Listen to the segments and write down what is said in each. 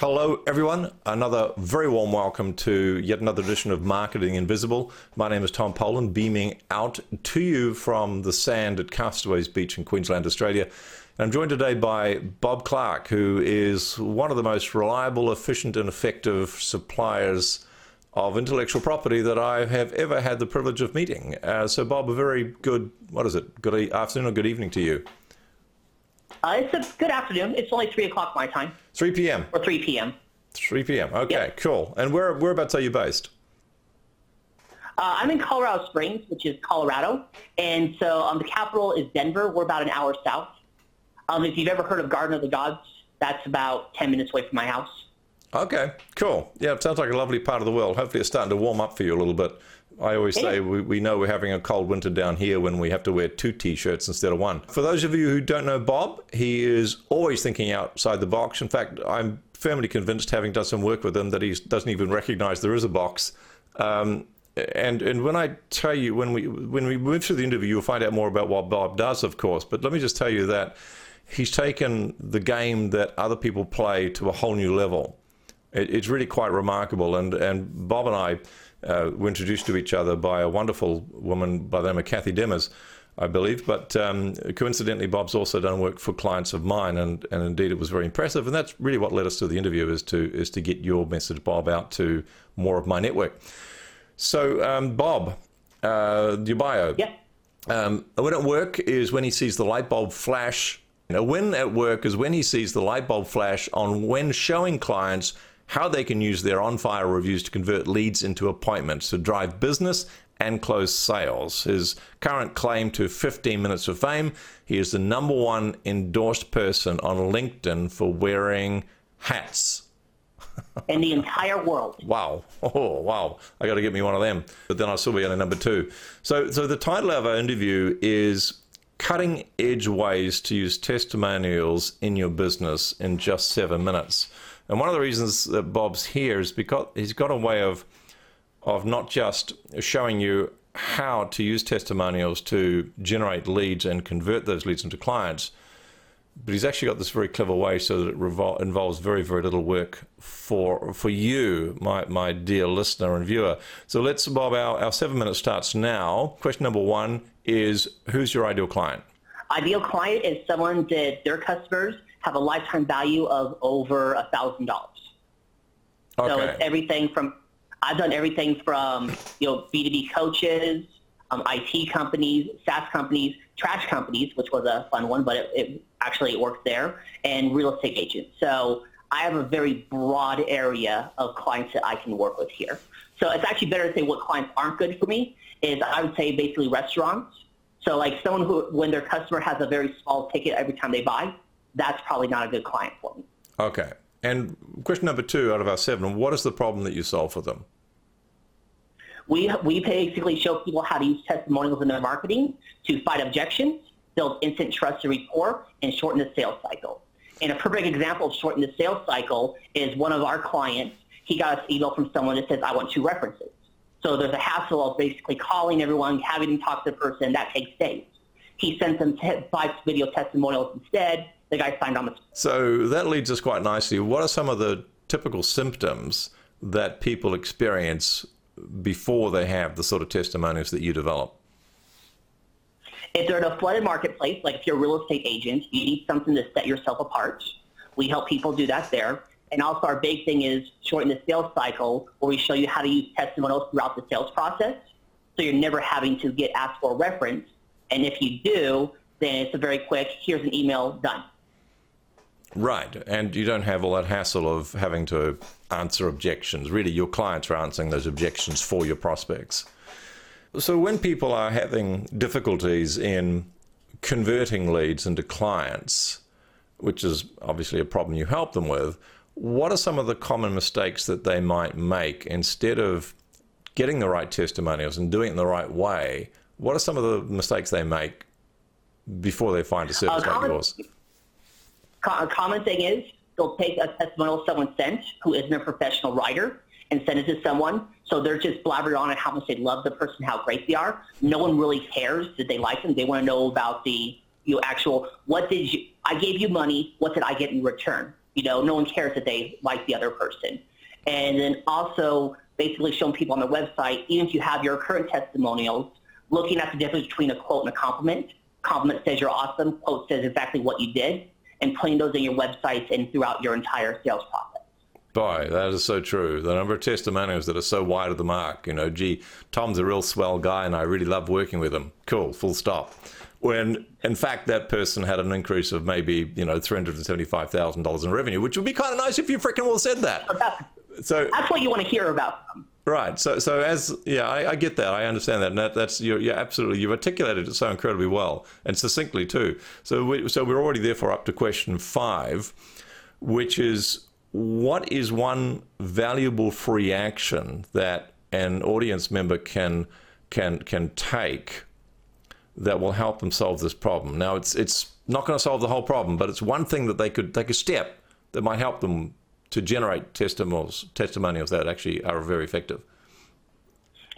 Hello, everyone. Another very warm welcome to yet another edition of Marketing Invisible. My name is Tom Poland, beaming out to you from the sand at Castaways Beach in Queensland, Australia. And I'm joined today by Bob Clark, who is one of the most reliable, efficient, and effective suppliers of intellectual property that I have ever had the privilege of meeting. Uh, so, Bob, a very good, what is it, good afternoon or good evening to you? Uh, it's a good afternoon. It's only 3 o'clock my time. 3 p.m. Or 3 p.m. 3 p.m. Okay, Yep. cool. And where whereabouts are you based? Uh, I'm in Colorado Springs, which is Colorado. And so um, the capital is Denver. We're about an hour south. Um, if you've ever heard of Garden of the Gods, that's about 10 minutes away from my house. Okay, cool. Yeah, it sounds like a lovely part of the world. Hopefully, it's starting to warm up for you a little bit. I always say we, we know we're having a cold winter down here when we have to wear two t shirts instead of one. For those of you who don't know Bob, he is always thinking outside the box. In fact, I'm firmly convinced, having done some work with him, that he doesn't even recognize there is a box. Um, and and when I tell you when we when we move through the interview, you'll find out more about what Bob does, of course. But let me just tell you that he's taken the game that other people play to a whole new level. It, it's really quite remarkable. And and Bob and I uh, were introduced to each other by a wonderful woman by the name of Kathy Demers, I believe. But um, coincidentally, Bob's also done work for clients of mine, and, and indeed it was very impressive. And that's really what led us to the interview is to is to get your message, Bob, out to more of my network. So, um, Bob, uh, your bio. Yeah. Um, a win at work is when he sees the light bulb flash. A win at work is when he sees the light bulb flash on when showing clients how they can use their OnFire Reviews to convert leads into appointments to drive business and close sales. His current claim to 15 minutes of fame he is the number one endorsed person on LinkedIn for wearing hats. In the entire world. Wow. Oh, wow. I got to get me one of them. But then I'll still be on a number two. So, so the title of our interview is Cutting Edge Ways to Use Testimonials in Your Business in Just Seven Minutes. And one of the reasons that Bob's here is because he's got a way of, of not just showing you how to use testimonials to generate leads and convert those leads into clients, but he's actually got this very clever way so that it revol- involves very very little work for for you my my dear listener and viewer. So let's bob our, our seven minutes starts now. Question number one is who's your ideal client? Ideal client is someone that their customers have a lifetime value of over a $1,000. So it's everything from, I've done everything from, you know, B2B coaches, um, IT companies, SaaS companies, trash companies, which was a fun one, but it, it actually worked there, and real estate agents. So I have a very broad area of clients that I can work with here. So it's actually better to say what clients aren't good for me is I would say basically restaurants. So like someone who, when their customer has a very small ticket every time they buy, that's probably not a good client for me. okay and question number two out of our seven what is the problem that you solve for them We, we basically show people how to use testimonials in their marketing to fight objections, build instant trust and rapport, and shorten the sales cycle. And a perfect example of shortening the sales cycle is one of our clients. He got an email from someone that says, I want two references. So there's a hassle of basically calling everyone, having them talk to the person. That takes days. He sent them five video testimonials instead. The guy signed on the so that leads us quite nicely what are some of the typical symptoms that people experience before they have the sort of testimonials that you develop If they're in a flooded marketplace, like if you're a real estate agent, you need something to set yourself apart. We help people do that there. And also our big thing is shorten the sales cycle where we show you how to use testimonials throughout the sales process. So you're never having to get asked for a reference. And if you do, then it's a very quick, here's an email, done. Right, and you don't have all that hassle of having to answer objections. Really, your clients are answering those objections for your prospects. So, when people are having difficulties in converting leads into clients, which is obviously a problem you help them with, what are some of the common mistakes that they might make instead of getting the right testimonials and doing it in the right way? What are some of the mistakes they make before they find a service uh, like common- yours? A common thing is they'll take a testimonial someone sent who isn't a professional writer and send it to someone. So they're just blabbering on how much they love the person, how great they are. No one really cares that they like them. They want to know about the you know, actual what did you I gave you money, what did I get in return? You know, no one cares that they like the other person. And then also basically showing people on the website, even if you have your current testimonials, looking at the difference between a quote and a compliment. Compliment says you're awesome. Quote says exactly what you did. And putting those in your websites and throughout your entire sales process. Boy, that is so true. The number of testimonials that are so wide of the mark. You know, gee, Tom's a real swell guy and I really love working with him. Cool, full stop. When in fact that person had an increase of maybe, you know, $375,000 in revenue, which would be kind of nice if you freaking well said that. So that's what you want to hear about them. Right. So, so as yeah, I, I, get that. I understand that. And that, that's you're, you're absolutely you've articulated it so incredibly well and succinctly too. So, we, so we're already therefore up to question five, which is what is one valuable free action that an audience member can can can take that will help them solve this problem. Now, it's it's not going to solve the whole problem, but it's one thing that they could take a step that might help them to generate testimonials, testimonials that actually are very effective?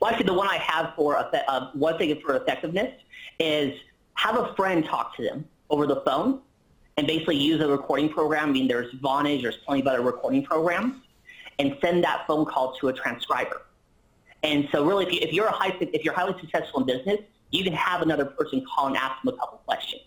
Well, actually, the one I have for uh, one thing for effectiveness is have a friend talk to them over the phone and basically use a recording program. I mean, there's Vonage, there's plenty of other recording programs, and send that phone call to a transcriber. And so, really, if, you, if you're a high, if you're highly successful in business, you can have another person call and ask them a couple questions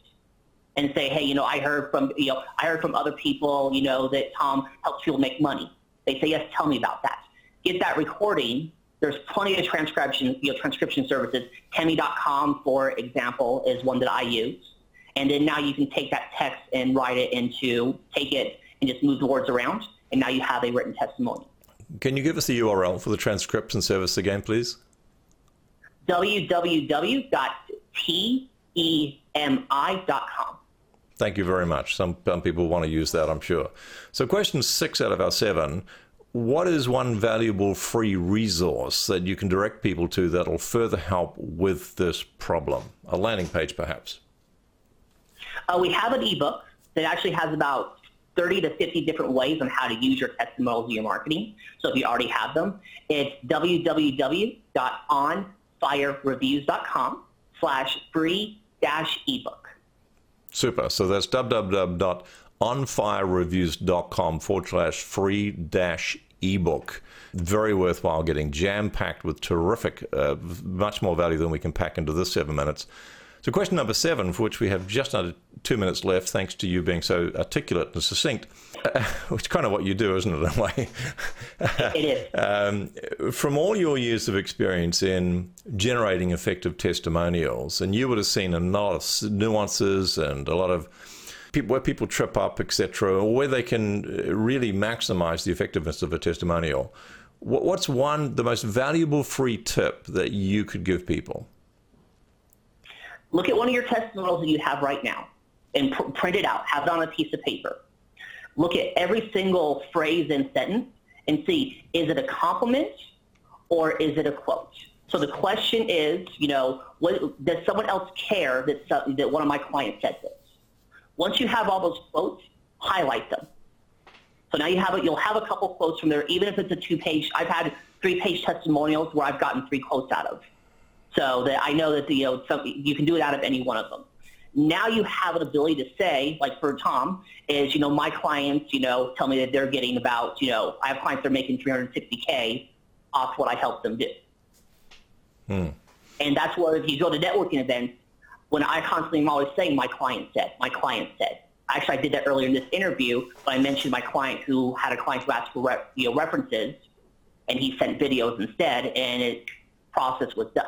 and say, hey, you know, I heard from, you know, I heard from other people, you know, that Tom helps people make money. They say, yes, tell me about that. Get that recording. There's plenty of transcription, you know, transcription services. Temi.com, for example, is one that I use. And then now you can take that text and write it into, take it and just move the words around. And now you have a written testimony. Can you give us the URL for the transcription service again, please? www.temi.com. Thank you very much. Some, some people want to use that, I'm sure. So, question six out of our seven what is one valuable free resource that you can direct people to that will further help with this problem? A landing page, perhaps? Uh, we have an ebook that actually has about 30 to 50 different ways on how to use your testimonials in your marketing. So if you already have them, it's www.onfirereviews.com slash free dash ebook. Super. So that's www.onfirereviews.com forward slash free dash ebook. Very worthwhile getting jam packed with terrific, uh, much more value than we can pack into this seven minutes. So, question number seven, for which we have just under two minutes left, thanks to you being so articulate and succinct, uh, which is kind of what you do, isn't it, in a way? it is. Um, from all your years of experience in generating effective testimonials, and you would have seen a lot of nuances and a lot of people, where people trip up, etc., or where they can really maximize the effectiveness of a testimonial. What's one, the most valuable free tip that you could give people? Look at one of your testimonials that you have right now and pr- print it out. Have it on a piece of paper. Look at every single phrase and sentence and see, is it a compliment or is it a quote? So the question is, you know, what, does someone else care that, some, that one of my clients said this? Once you have all those quotes, highlight them. So now you have it. You'll have a couple quotes from there, even if it's a two-page. I've had three-page testimonials where I've gotten three quotes out of. So that I know that the, you know some, you can do it out of any one of them. Now you have an ability to say, like for Tom, is you know my clients, you know, tell me that they're getting about, you know, I have clients that are making 360k off what I help them do. Hmm. And that's where if you go to networking events, when I constantly am always saying my client said, my client said. Actually, I did that earlier in this interview, but I mentioned my client who had a client who asked for you know, references, and he sent videos instead, and it process was done.